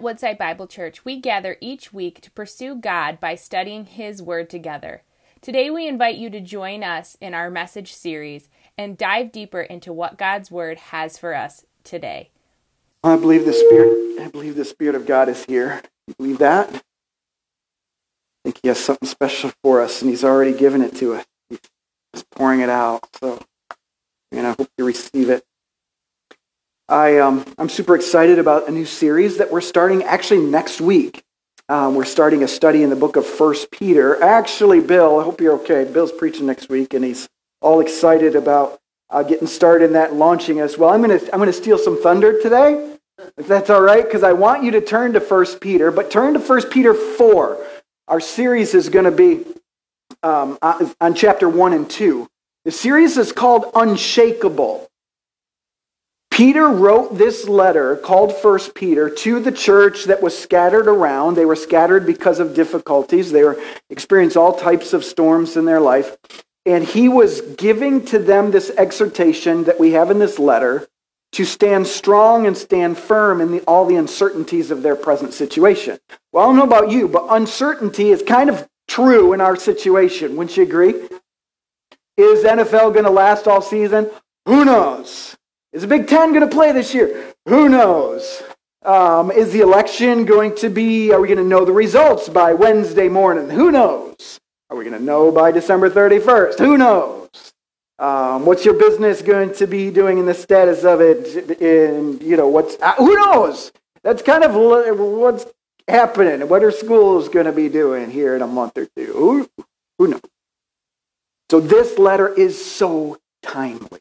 Woodside Bible Church, we gather each week to pursue God by studying His Word together. Today, we invite you to join us in our message series and dive deeper into what God's Word has for us today. I believe the Spirit. I believe the Spirit of God is here. You believe that? I think He has something special for us, and He's already given it to us. He's pouring it out. So, and I hope you receive it. I, um, I'm super excited about a new series that we're starting actually next week. Um, we're starting a study in the book of First Peter. Actually, Bill, I hope you're okay. Bill's preaching next week, and he's all excited about uh, getting started in that launching us. Well, I'm going to I'm gonna steal some thunder today, if that's all right, because I want you to turn to First Peter, but turn to First Peter 4. Our series is going to be um, on chapter 1 and 2. The series is called Unshakable. Peter wrote this letter called First Peter to the church that was scattered around. They were scattered because of difficulties. They were experienced all types of storms in their life. And he was giving to them this exhortation that we have in this letter to stand strong and stand firm in the, all the uncertainties of their present situation. Well, I don't know about you, but uncertainty is kind of true in our situation. Wouldn't you agree? Is NFL going to last all season? Who knows? Is the Big Ten going to play this year? Who knows? Um, is the election going to be, are we going to know the results by Wednesday morning? Who knows? Are we going to know by December 31st? Who knows? Um, what's your business going to be doing in the status of it? In, you know, what's, uh, who knows? That's kind of what's happening. What are schools going to be doing here in a month or two? Who, who knows? So this letter is so timely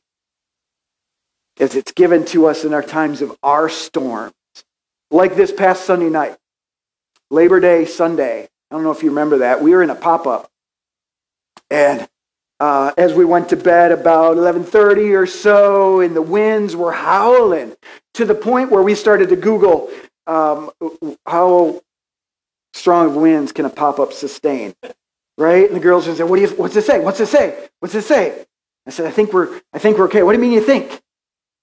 as it's given to us in our times of our storms. Like this past Sunday night, Labor Day Sunday. I don't know if you remember that. We were in a pop up. And uh, as we went to bed about 11.30 or so, and the winds were howling to the point where we started to Google um, how strong of winds can a pop-up sustain, right? And the girls would say, what do you, what's it say? What's it say? What's it say? I said, I think we're, I think we're okay. What do you mean you think?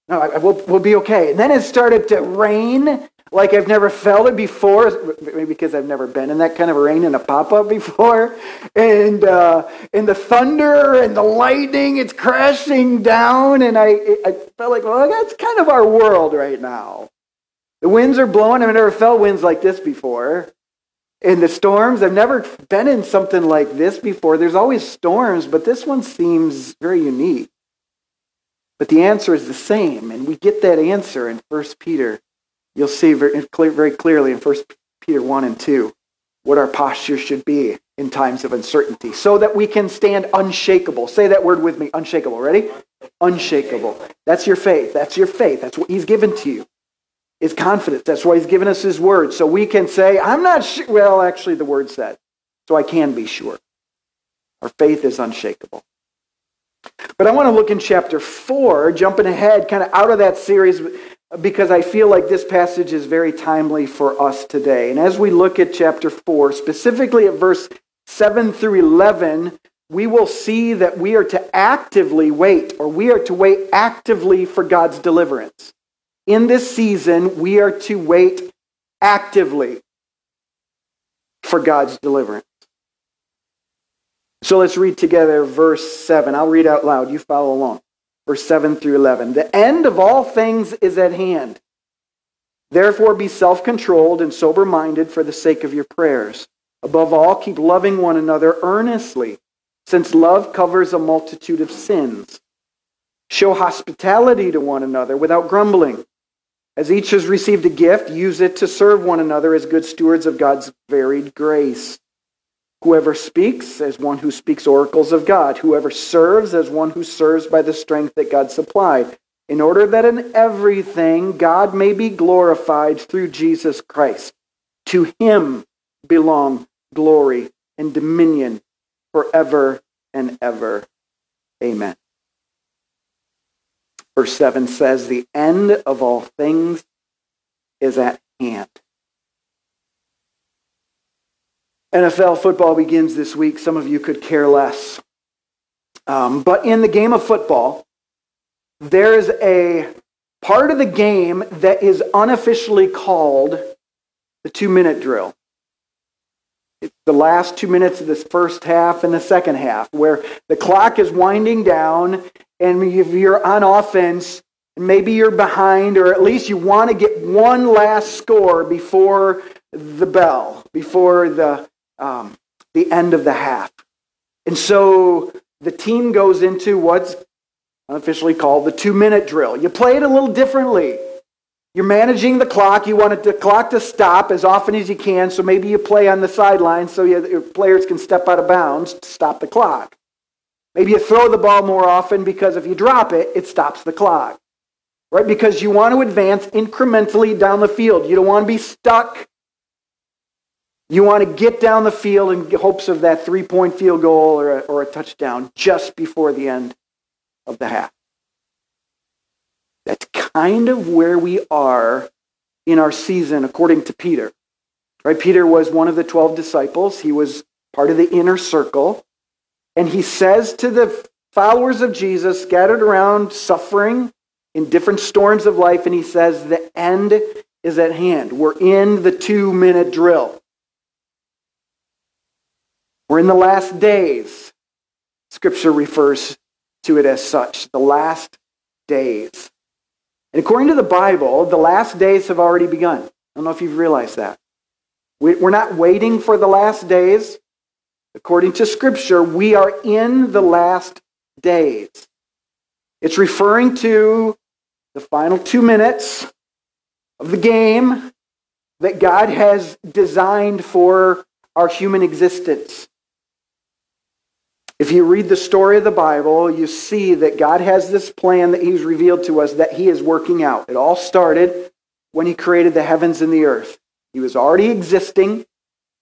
No, I, we'll, we'll be okay. And then it started to rain like I've never felt it before, maybe because I've never been in that kind of rain in a pop up before. And, uh, and the thunder and the lightning, it's crashing down. And I, I felt like, well, that's kind of our world right now. The winds are blowing. I've never felt winds like this before. And the storms, I've never been in something like this before. There's always storms, but this one seems very unique. But the answer is the same, and we get that answer in 1 Peter. You'll see very, very clearly in 1 Peter 1 and 2 what our posture should be in times of uncertainty so that we can stand unshakable. Say that word with me unshakable. Ready? Unshakable. That's your faith. That's your faith. That's what He's given to you. Is confidence. That's why He's given us His word. So we can say, I'm not sure. Well, actually, the word said. So I can be sure. Our faith is unshakable. But I want to look in chapter 4, jumping ahead, kind of out of that series, because I feel like this passage is very timely for us today. And as we look at chapter 4, specifically at verse 7 through 11, we will see that we are to actively wait, or we are to wait actively for God's deliverance. In this season, we are to wait actively for God's deliverance. So let's read together verse 7. I'll read out loud. You follow along. Verse 7 through 11. The end of all things is at hand. Therefore, be self controlled and sober minded for the sake of your prayers. Above all, keep loving one another earnestly, since love covers a multitude of sins. Show hospitality to one another without grumbling. As each has received a gift, use it to serve one another as good stewards of God's varied grace. Whoever speaks as one who speaks oracles of God. Whoever serves as one who serves by the strength that God supplied, in order that in everything God may be glorified through Jesus Christ. To him belong glory and dominion forever and ever. Amen. Verse 7 says, The end of all things is at hand. NFL football begins this week. Some of you could care less. Um, but in the game of football, there's a part of the game that is unofficially called the two minute drill. It's the last two minutes of this first half and the second half, where the clock is winding down, and if you're on offense, maybe you're behind, or at least you want to get one last score before the bell, before the, um, the end of the half. And so the team goes into what's unofficially called the two minute drill. You play it a little differently. You're managing the clock. You want the clock to stop as often as you can, so maybe you play on the sideline so your players can step out of bounds to stop the clock. Maybe you throw the ball more often because if you drop it, it stops the clock. Right? Because you want to advance incrementally down the field. You don't want to be stuck. You want to get down the field in hopes of that three point field goal or a, or a touchdown just before the end of the half. That's kind of where we are in our season, according to Peter. Right? Peter was one of the 12 disciples. He was part of the inner circle. And he says to the followers of Jesus scattered around suffering in different storms of life, and he says, The end is at hand. We're in the two minute drill. We're in the last days. Scripture refers to it as such the last days. And according to the Bible, the last days have already begun. I don't know if you've realized that. We're not waiting for the last days. According to Scripture, we are in the last days. It's referring to the final two minutes of the game that God has designed for our human existence. If you read the story of the Bible, you see that God has this plan that He's revealed to us that He is working out. It all started when He created the heavens and the earth. He was already existing,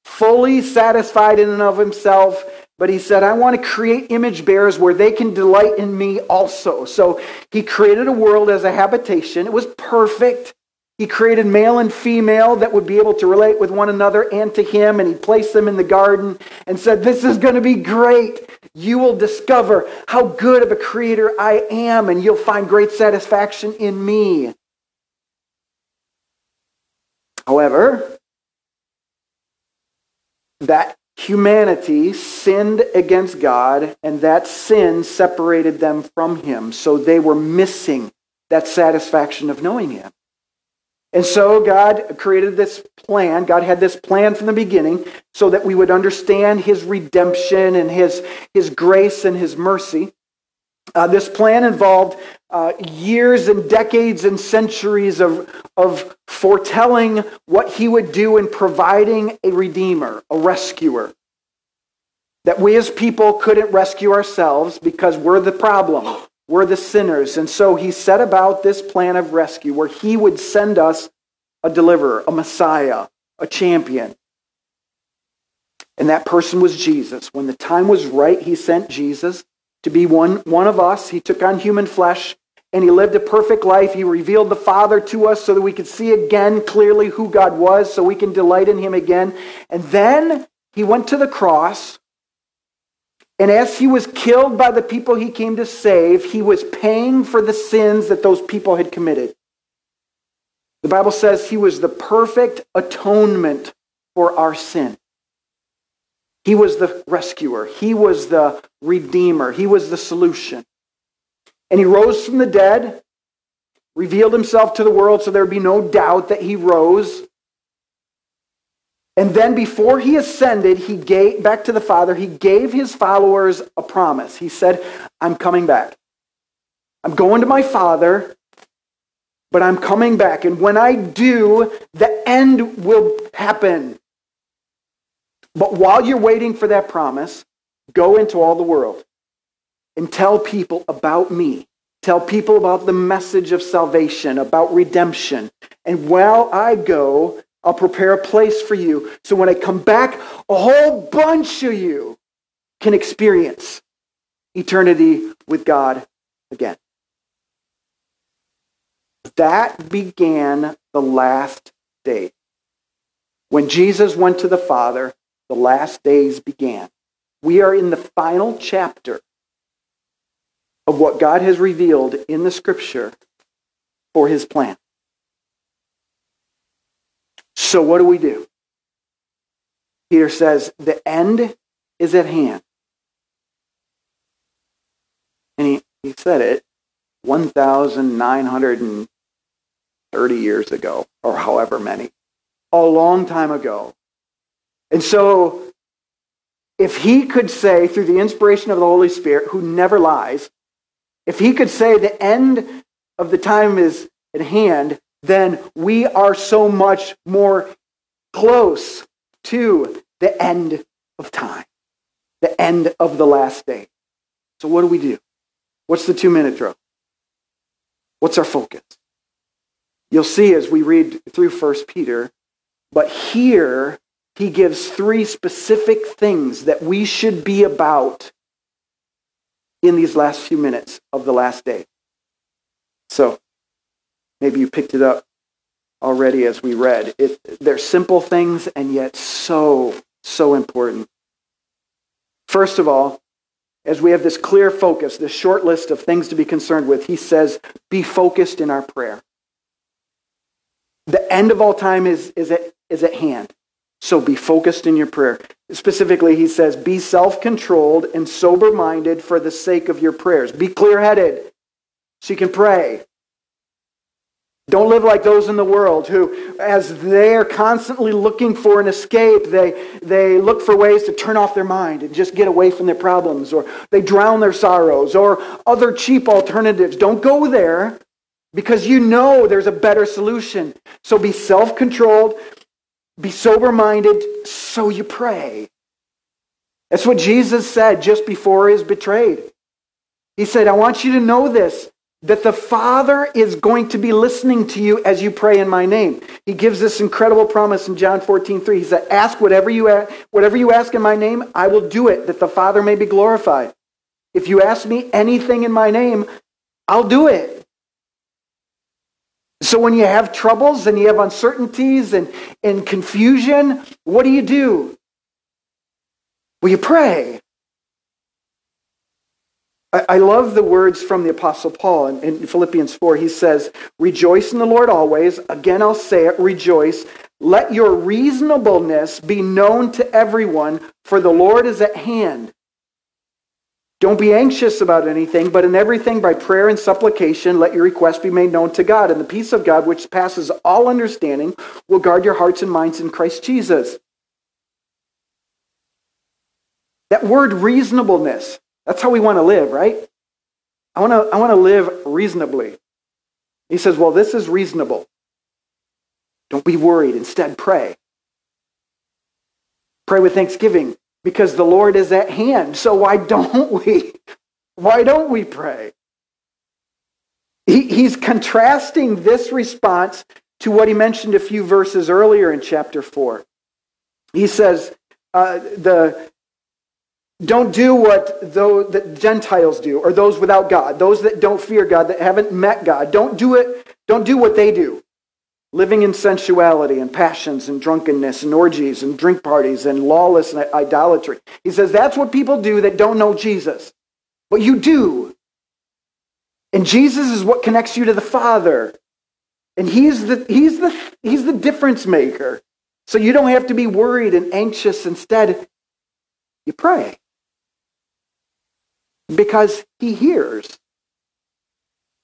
fully satisfied in and of Himself, but He said, I want to create image bearers where they can delight in me also. So He created a world as a habitation. It was perfect. He created male and female that would be able to relate with one another and to him, and he placed them in the garden and said, This is going to be great. You will discover how good of a creator I am, and you'll find great satisfaction in me. However, that humanity sinned against God, and that sin separated them from Him. So they were missing that satisfaction of knowing Him. And so God created this plan. God had this plan from the beginning so that we would understand his redemption and his, his grace and his mercy. Uh, this plan involved uh, years and decades and centuries of, of foretelling what he would do in providing a redeemer, a rescuer. That we as people couldn't rescue ourselves because we're the problem. We're the sinners. And so he set about this plan of rescue where he would send us a deliverer, a Messiah, a champion. And that person was Jesus. When the time was right, he sent Jesus to be one, one of us. He took on human flesh and he lived a perfect life. He revealed the Father to us so that we could see again clearly who God was, so we can delight in him again. And then he went to the cross and as he was killed by the people he came to save, he was paying for the sins that those people had committed. The Bible says he was the perfect atonement for our sin. He was the rescuer, he was the redeemer, he was the solution. And he rose from the dead, revealed himself to the world so there would be no doubt that he rose. And then before he ascended, he gave back to the Father, he gave his followers a promise. He said, I'm coming back. I'm going to my Father, but I'm coming back. And when I do, the end will happen. But while you're waiting for that promise, go into all the world and tell people about me. Tell people about the message of salvation, about redemption. And while I go, I'll prepare a place for you. So when I come back, a whole bunch of you can experience eternity with God again. That began the last day. When Jesus went to the Father, the last days began. We are in the final chapter of what God has revealed in the scripture for his plan. So what do we do? Peter says, the end is at hand. And he, he said it 1,930 years ago, or however many, a long time ago. And so, if he could say, through the inspiration of the Holy Spirit, who never lies, if he could say the end of the time is at hand, then we are so much more close to the end of time, the end of the last day. So, what do we do? What's the two minute drill? What's our focus? You'll see as we read through First Peter, but here he gives three specific things that we should be about in these last few minutes of the last day. So, maybe you picked it up already as we read. It, they're simple things and yet so, so important. First of all, as we have this clear focus, this short list of things to be concerned with, he says, be focused in our prayer. The end of all time is, is, at, is at hand. So be focused in your prayer. Specifically, he says, be self controlled and sober minded for the sake of your prayers. Be clear headed so you can pray. Don't live like those in the world who, as they're constantly looking for an escape, they, they look for ways to turn off their mind and just get away from their problems, or they drown their sorrows, or other cheap alternatives. Don't go there because you know there's a better solution. So be self controlled, be sober minded, so you pray. That's what Jesus said just before he was betrayed. He said, I want you to know this that the Father is going to be listening to you as you pray in my name. He gives this incredible promise in John 14, 3. He said, Ask whatever you, ask, whatever you ask in my name, I will do it, that the Father may be glorified. If you ask me anything in my name, I'll do it. So when you have troubles and you have uncertainties and, and confusion, what do you do? Well, you pray. I love the words from the Apostle Paul in, in, Philippians 4. He says, Rejoice in the Lord always. Again, I'll say it, rejoice. Let your reasonableness be known to everyone, for the Lord is at hand. Don't be anxious about anything, but in everything by prayer and supplication, let your request be made known to God. And the peace of God, which passes all understanding, will guard your hearts and minds in Christ Jesus. That word reasonableness, that's how we want to live, right? I want to, I want to live reasonably. He says, Well, this is reasonable. Don't be worried. Instead, pray. Pray with thanksgiving because the Lord is at hand. So why don't we? Why don't we pray? He, he's contrasting this response to what he mentioned a few verses earlier in chapter 4. He says, uh, the, don't do what the Gentiles do, or those without God, those that don't fear God, that haven't met God. Don't do it. Don't do what they do, living in sensuality and passions and drunkenness and orgies and drink parties and lawless and idolatry. He says that's what people do that don't know Jesus, but you do. And Jesus is what connects you to the Father, and He's the He's the He's the difference maker. So you don't have to be worried and anxious. Instead, you pray because he hears.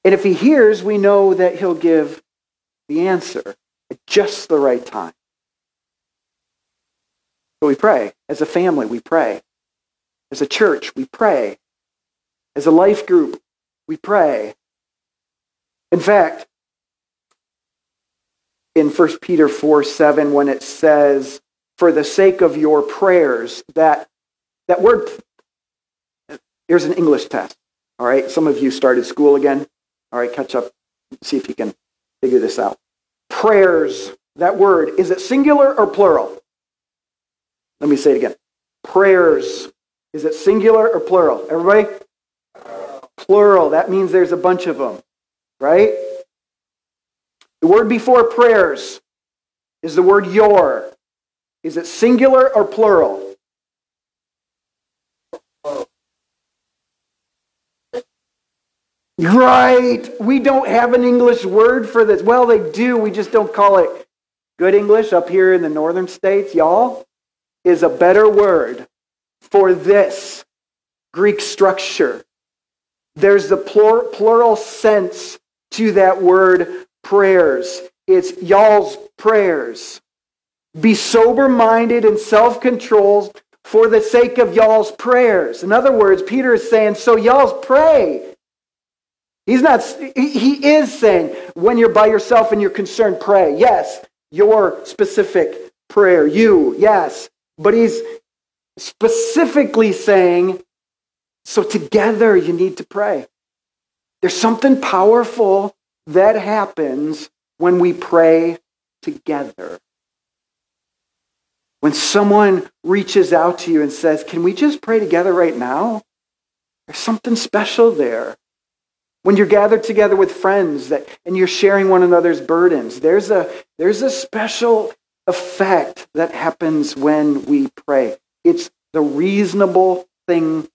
And if he hears, we know that he'll give the answer at just the right time. So we pray. As a family, we pray. As a church, we pray. As a life group, we pray. In fact, in 1 Peter 4 7, when it says, for the sake of your prayers, that, that word Here's an English test. All right, some of you started school again. All right, catch up, see if you can figure this out. Prayers, that word, is it singular or plural? Let me say it again. Prayers, is it singular or plural? Everybody? Plural. That means there's a bunch of them, right? The word before prayers is the word your. Is it singular or plural? Right. We don't have an English word for this. Well, they do. We just don't call it good English up here in the northern states, y'all, is a better word for this Greek structure. There's the plur- plural sense to that word prayers. It's y'all's prayers. Be sober minded and self controlled for the sake of y'all's prayers. In other words, Peter is saying, so y'all's pray. He's not, he is saying, when you're by yourself and you're concerned, pray. Yes, your specific prayer. You, yes. But he's specifically saying, so together you need to pray. There's something powerful that happens when we pray together. When someone reaches out to you and says, Can we just pray together right now? There's something special there. When you're gathered together with friends that, and you're sharing one another's burdens, there's a, there's a special effect that happens when we pray. It's the reasonable thing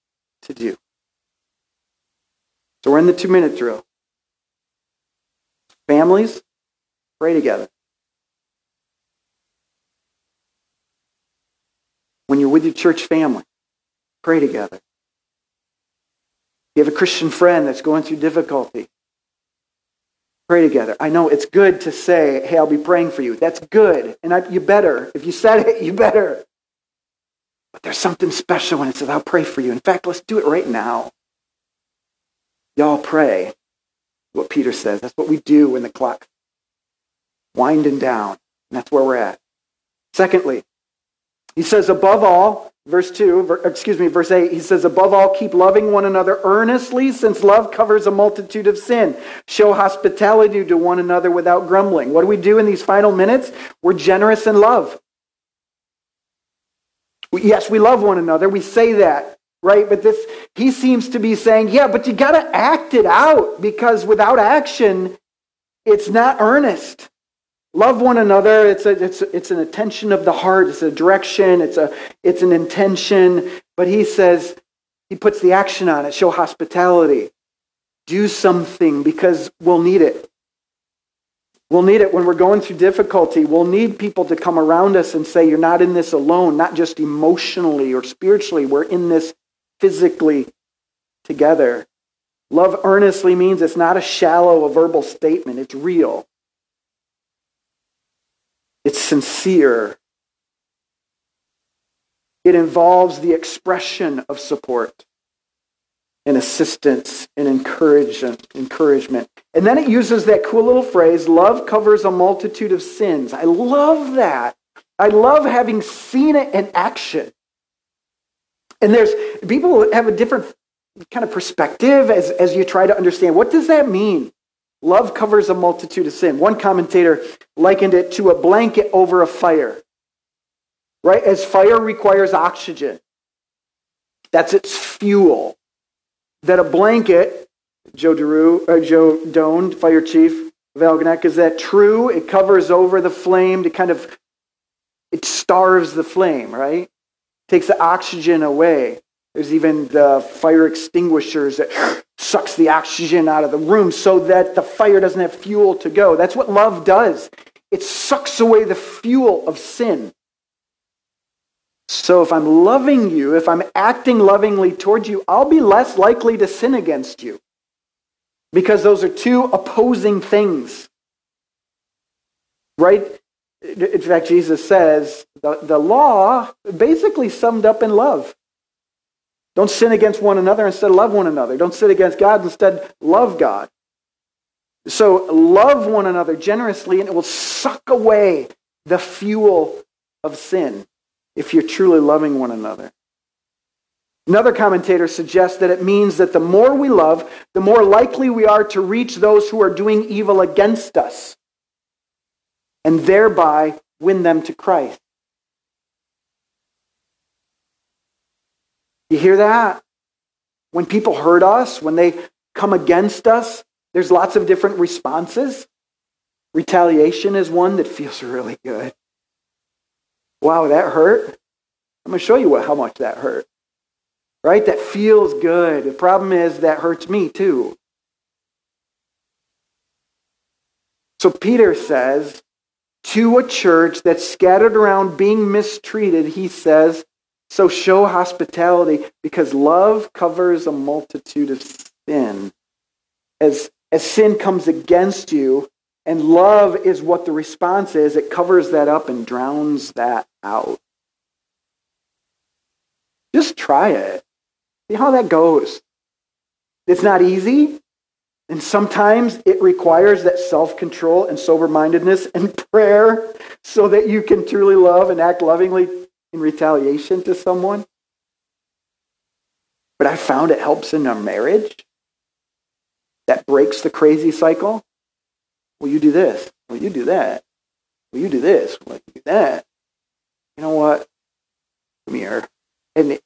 to do. So we're in the two minute drill. Families, pray together. When you're with your church family, pray together. You have a Christian friend that's going through difficulty. Pray together. I know it's good to say, hey, I'll be praying for you. That's good. And I, you better. If you said it, you better. But there's something special when it says, I'll pray for you. In fact, let's do it right now. Y'all pray. What Peter says. That's what we do when the clock winding down. And that's where we're at. Secondly, he says, above all, verse 2, excuse me, verse 8, he says, above all, keep loving one another earnestly, since love covers a multitude of sin. Show hospitality to one another without grumbling. What do we do in these final minutes? We're generous in love. Yes, we love one another. We say that, right? But this, he seems to be saying, yeah, but you got to act it out because without action, it's not earnest. Love one another. It's, a, it's, it's an attention of the heart. It's a direction. It's, a, it's an intention. But he says, he puts the action on it. Show hospitality. Do something because we'll need it. We'll need it when we're going through difficulty. We'll need people to come around us and say, You're not in this alone, not just emotionally or spiritually. We're in this physically together. Love earnestly means it's not a shallow, a verbal statement, it's real. It's sincere. It involves the expression of support and assistance and encouragement. And then it uses that cool little phrase love covers a multitude of sins. I love that. I love having seen it in action. And there's people have a different kind of perspective as, as you try to understand what does that mean? Love covers a multitude of sin. One commentator likened it to a blanket over a fire. Right? As fire requires oxygen. That's its fuel. That a blanket, Joe DeRue, uh, Joe Doan, fire chief of Algonac, is that true? It covers over the flame to kind of, it starves the flame, right? Takes the oxygen away. There's even the fire extinguishers that sucks the oxygen out of the room so that the fire doesn't have fuel to go. That's what love does. It sucks away the fuel of sin. So if I'm loving you, if I'm acting lovingly towards you, I'll be less likely to sin against you. Because those are two opposing things. Right? In fact, Jesus says the, the law basically summed up in love. Don't sin against one another, instead love one another. Don't sin against God, instead love God. So love one another generously, and it will suck away the fuel of sin if you're truly loving one another. Another commentator suggests that it means that the more we love, the more likely we are to reach those who are doing evil against us and thereby win them to Christ. You hear that? When people hurt us, when they come against us, there's lots of different responses. Retaliation is one that feels really good. Wow, that hurt. I'm going to show you what, how much that hurt. Right? That feels good. The problem is that hurts me too. So Peter says to a church that's scattered around being mistreated, he says, so show hospitality because love covers a multitude of sin. As, as sin comes against you, and love is what the response is, it covers that up and drowns that out. Just try it. See how that goes. It's not easy. And sometimes it requires that self control and sober mindedness and prayer so that you can truly love and act lovingly in retaliation to someone. But I found it helps in a marriage that breaks the crazy cycle. Well, you do this. Well, you do that. Well, you do this. Well, you do that. You know what? Come here. And, it,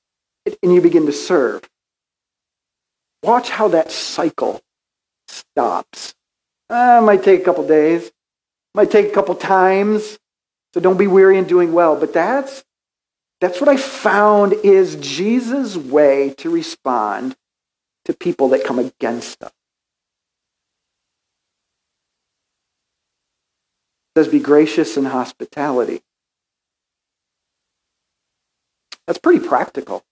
and you begin to serve. Watch how that cycle stops. Uh, it might take a couple days. Might take a couple times. So don't be weary in doing well. But that's that's what I found is Jesus' way to respond to people that come against us. It says, be gracious in hospitality. That's pretty practical.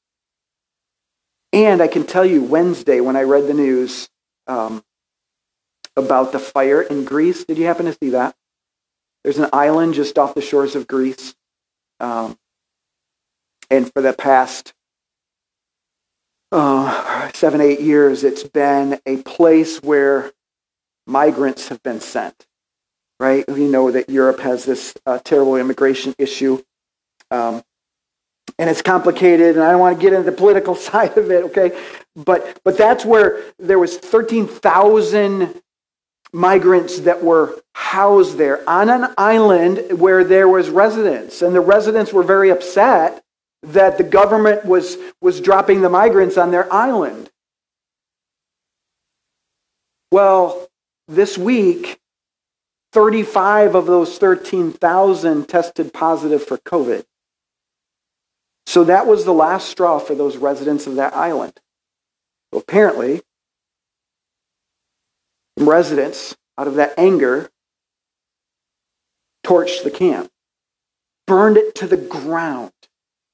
And I can tell you, Wednesday, when I read the news um, about the fire in Greece, did you happen to see that? There's an island just off the shores of Greece. Um, and for the past uh, seven, eight years, it's been a place where migrants have been sent, right? We know that Europe has this uh, terrible immigration issue. Um, and it's complicated, and I don't want to get into the political side of it, okay? But, but that's where there was 13,000 migrants that were housed there on an island where there was residents. And the residents were very upset that the government was, was dropping the migrants on their island. Well, this week, 35 of those 13,000 tested positive for COVID. So that was the last straw for those residents of that island. So apparently, residents, out of that anger, torched the camp, burned it to the ground.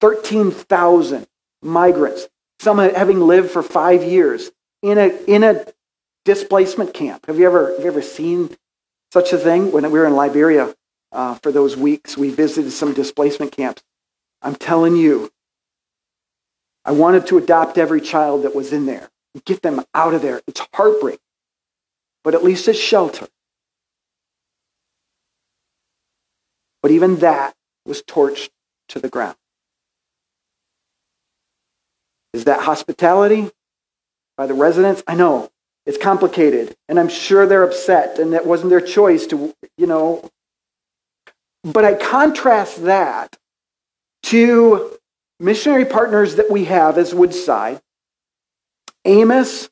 13,000 migrants, some having lived for five years in a, in a displacement camp. Have you, ever, have you ever seen such a thing? When we were in Liberia uh, for those weeks, we visited some displacement camps. I'm telling you, I wanted to adopt every child that was in there and get them out of there. It's heartbreaking, but at least it's shelter. But even that was torched to the ground. Is that hospitality by the residents? I know it's complicated, and I'm sure they're upset, and that wasn't their choice to, you know. But I contrast that to missionary partners that we have as Woodside, Amos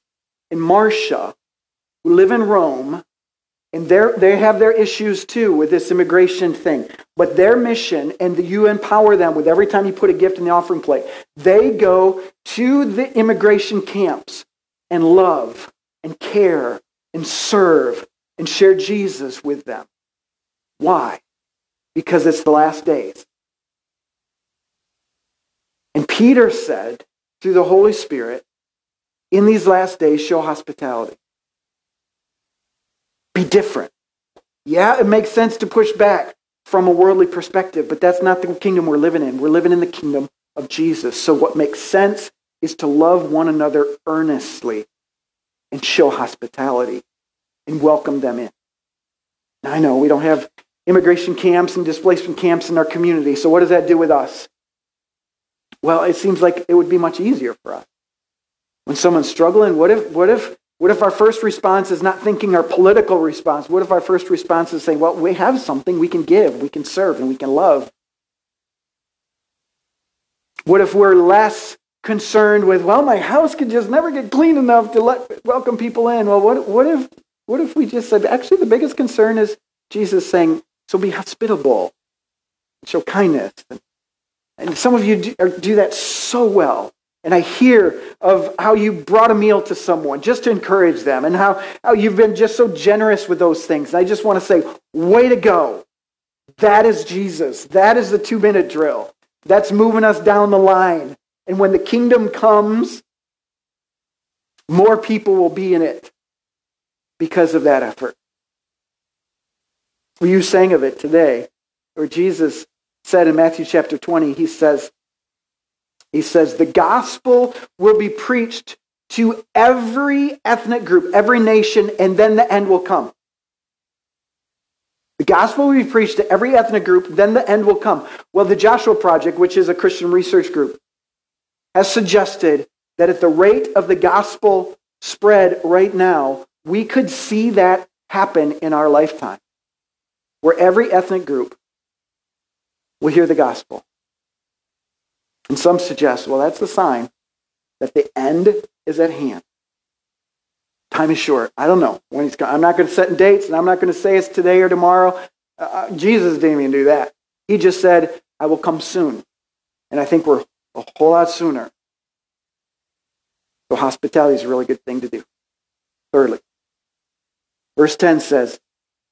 and Marcia, who live in Rome, and they have their issues too with this immigration thing. But their mission, and you empower them with every time you put a gift in the offering plate, they go to the immigration camps and love and care and serve and share Jesus with them. Why? Because it's the last days. And Peter said, through the Holy Spirit, in these last days, show hospitality. Be different. Yeah, it makes sense to push back from a worldly perspective, but that's not the kingdom we're living in. We're living in the kingdom of Jesus. So what makes sense is to love one another earnestly and show hospitality and welcome them in. Now, I know we don't have immigration camps and displacement camps in our community, so what does that do with us? Well, it seems like it would be much easier for us. When someone's struggling, what if, what if what if our first response is not thinking our political response? What if our first response is saying, well, we have something we can give, we can serve, and we can love? What if we're less concerned with, well, my house can just never get clean enough to let welcome people in? Well, what, what if what if we just said, actually, the biggest concern is Jesus saying, so be hospitable, show kindness. And some of you do, do that so well. And I hear of how you brought a meal to someone just to encourage them and how, how you've been just so generous with those things. And I just want to say, way to go. That is Jesus. That is the two minute drill. That's moving us down the line. And when the kingdom comes, more people will be in it because of that effort. You sang of it today, or Jesus said in Matthew chapter 20, he says, he says, the gospel will be preached to every ethnic group, every nation, and then the end will come. The gospel will be preached to every ethnic group, then the end will come. Well, the Joshua Project, which is a Christian research group, has suggested that at the rate of the gospel spread right now, we could see that happen in our lifetime, where every ethnic group will hear the gospel. And some suggest, well, that's a sign that the end is at hand. Time is short. I don't know when he's. I'm not going to set dates, and I'm not going to say it's today or tomorrow. Uh, uh, Jesus didn't even do that. He just said, I will come soon. And I think we're a whole lot sooner. So hospitality is a really good thing to do. Thirdly, verse 10 says,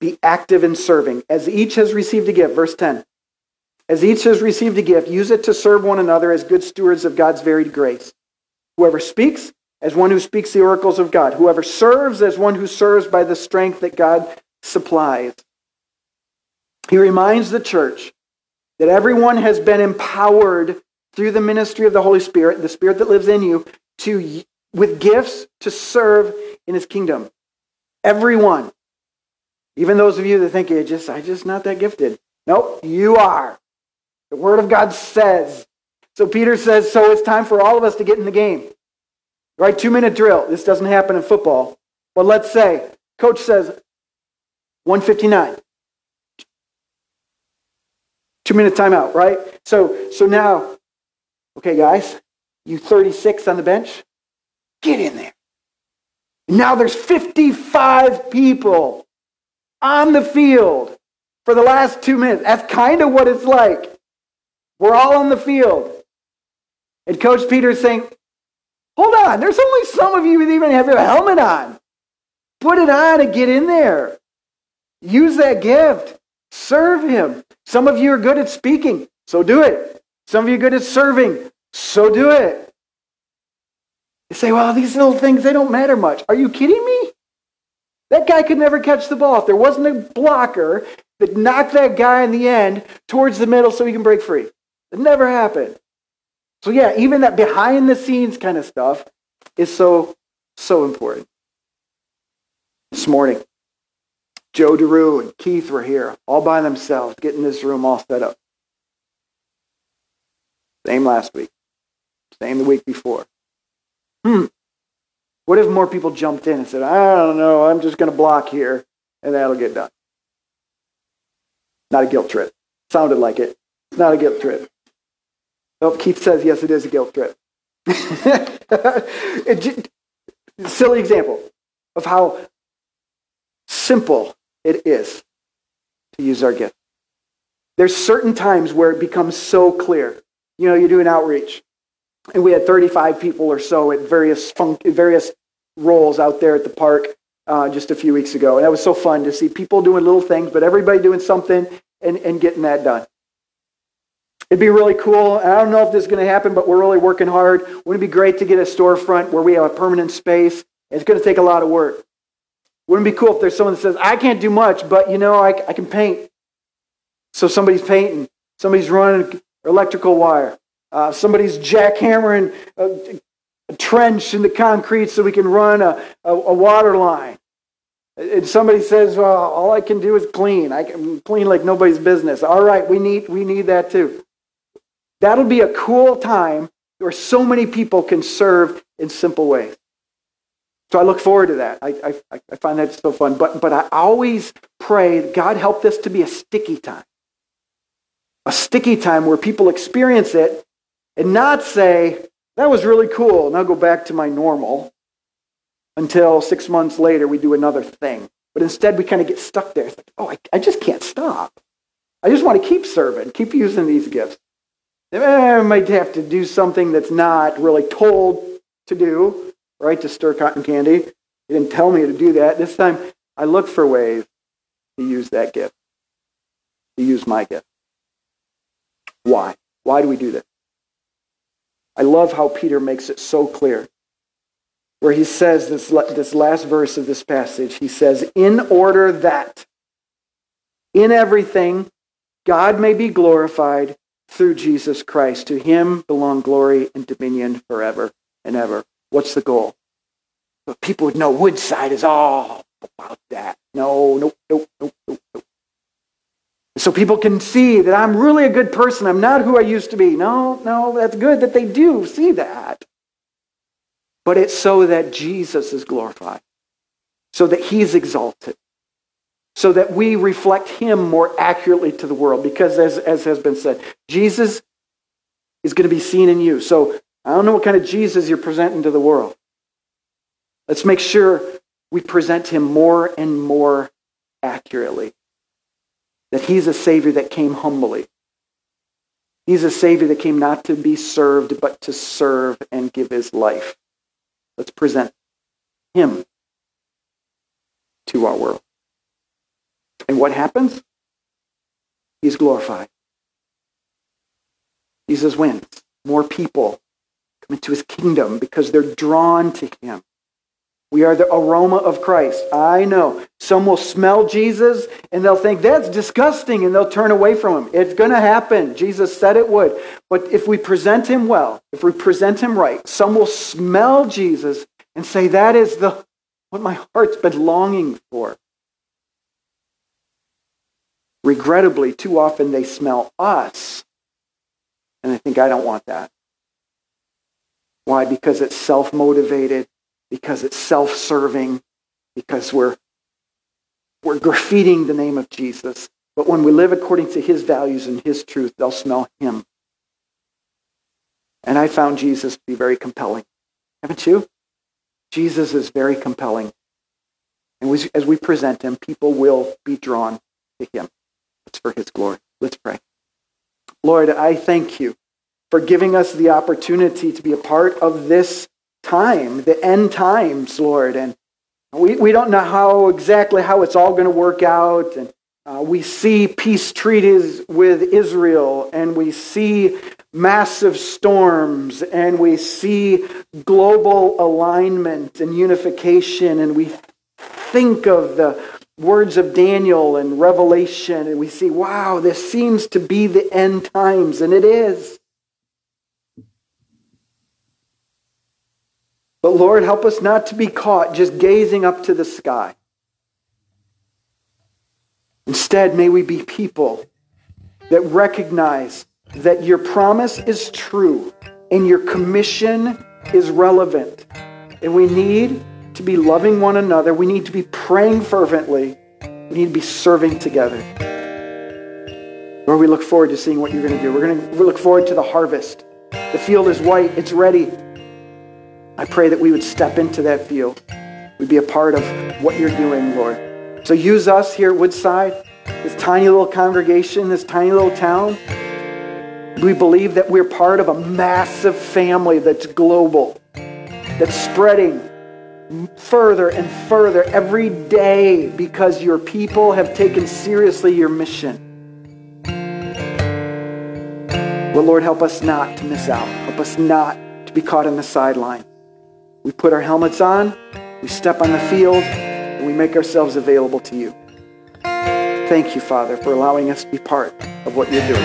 Be active in serving, as each has received a gift. Verse 10. As each has received a gift, use it to serve one another as good stewards of God's varied grace. Whoever speaks, as one who speaks the oracles of God. Whoever serves, as one who serves by the strength that God supplies. He reminds the church that everyone has been empowered through the ministry of the Holy Spirit, the Spirit that lives in you, to with gifts to serve in His kingdom. Everyone, even those of you that think you just I just not that gifted. Nope, you are. The Word of God says. So Peter says, so it's time for all of us to get in the game. Right? Two minute drill. This doesn't happen in football. But let's say, coach says 159. Two minute timeout, right? So so now, okay, guys, you 36 on the bench, get in there. Now there's 55 people on the field for the last two minutes. That's kind of what it's like. We're all on the field. And Coach Peter is saying, Hold on, there's only some of you that even have your helmet on. Put it on and get in there. Use that gift. Serve him. Some of you are good at speaking, so do it. Some of you are good at serving, so do it. You say, well, these little things, they don't matter much. Are you kidding me? That guy could never catch the ball. If there wasn't a blocker that knocked that guy in the end towards the middle so he can break free, it never happened. So, yeah, even that behind the scenes kind of stuff is so, so important. This morning, Joe DeRue and Keith were here all by themselves, getting this room all set up. Same last week, same the week before. Hmm. What if more people jumped in and said, I don't know, I'm just going to block here, and that'll get done? Not a guilt trip. Sounded like it. It's not a guilt trip. Well, Keith says, yes, it is a guilt trip. silly example of how simple it is to use our gift. There's certain times where it becomes so clear. You know, you do an outreach, and we had 35 people or so at various fun- various roles out there at the park uh, just a few weeks ago, and that was so fun to see people doing little things, but everybody doing something and, and getting that done. It'd be really cool. I don't know if this is going to happen, but we're really working hard. Wouldn't it be great to get a storefront where we have a permanent space? It's going to take a lot of work. Wouldn't it be cool if there's someone that says, I can't do much, but you know, I, I can paint. So somebody's painting, somebody's running electrical wire, uh, somebody's jackhammering a, a, trench in the concrete so we can run a, a, a water line. And somebody says, well, all I can do is clean. I can clean like nobody's business. All right, we need, we need that too. That'll be a cool time where so many people can serve in simple ways. So I look forward to that. I, I, I find that so fun. But, but I always pray, God, help this to be a sticky time. A sticky time where people experience it and not say, that was really cool, I'll go back to my normal until six months later we do another thing. But instead, we kind of get stuck there. It's like, oh, I, I just can't stop. I just want to keep serving, keep using these gifts. I might have to do something that's not really told to do, right, to stir cotton candy. He didn't tell me to do that. This time, I look for ways to use that gift. to use my gift. Why? Why do we do this? I love how Peter makes it so clear. Where he says this, this last verse of this passage, he says, In order that in everything God may be glorified through Jesus Christ. To him belong glory and dominion forever and ever. What's the goal? But people would know Woodside is all about that. No, no, no, no, no, no. So people can see that I'm really a good person. I'm not who I used to be. No, no, that's good that they do see that. But it's so that Jesus is glorified, so that he's exalted, so that we reflect him more accurately to the world. Because, as, as has been said, Jesus is going to be seen in you. So I don't know what kind of Jesus you're presenting to the world. Let's make sure we present him more and more accurately. That he's a Savior that came humbly. He's a Savior that came not to be served, but to serve and give his life. Let's present him to our world. What happens? He's glorified. Jesus wins. More people come into his kingdom because they're drawn to him. We are the aroma of Christ. I know. Some will smell Jesus and they'll think that's disgusting and they'll turn away from him. It's going to happen. Jesus said it would. But if we present him well, if we present him right, some will smell Jesus and say that is the what my heart's been longing for. Regrettably, too often they smell us and I think, I don't want that. Why? Because it's self motivated, because it's self serving, because we're, we're graffitiing the name of Jesus. But when we live according to his values and his truth, they'll smell him. And I found Jesus to be very compelling. Haven't you? Jesus is very compelling. And as we present him, people will be drawn to him. It's for his glory. Let's pray. Lord, I thank you for giving us the opportunity to be a part of this time, the end times, Lord. And we, we don't know how exactly how it's all going to work out. And uh, we see peace treaties with Israel, and we see massive storms, and we see global alignment and unification, and we think of the words of Daniel and Revelation, and we see, wow, this seems to be the end times, and it is. But Lord, help us not to be caught just gazing up to the sky. Instead, may we be people that recognize that your promise is true and your commission is relevant. And we need to be loving one another. We need to be praying fervently. We need to be serving together. Lord, we look forward to seeing what you're going to do. We're going to look forward to the harvest. The field is white, it's ready. I pray that we would step into that field. We'd be a part of what you're doing, Lord. So use us here at Woodside, this tiny little congregation, this tiny little town. We believe that we're part of a massive family that's global, that's spreading further and further every day because your people have taken seriously your mission. But Lord, help us not to miss out. Help us not to be caught in the sideline. We put our helmets on, we step on the field, and we make ourselves available to you. Thank you, Father, for allowing us to be part of what you're doing.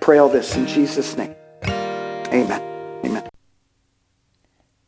Pray all this in Jesus' name. Amen.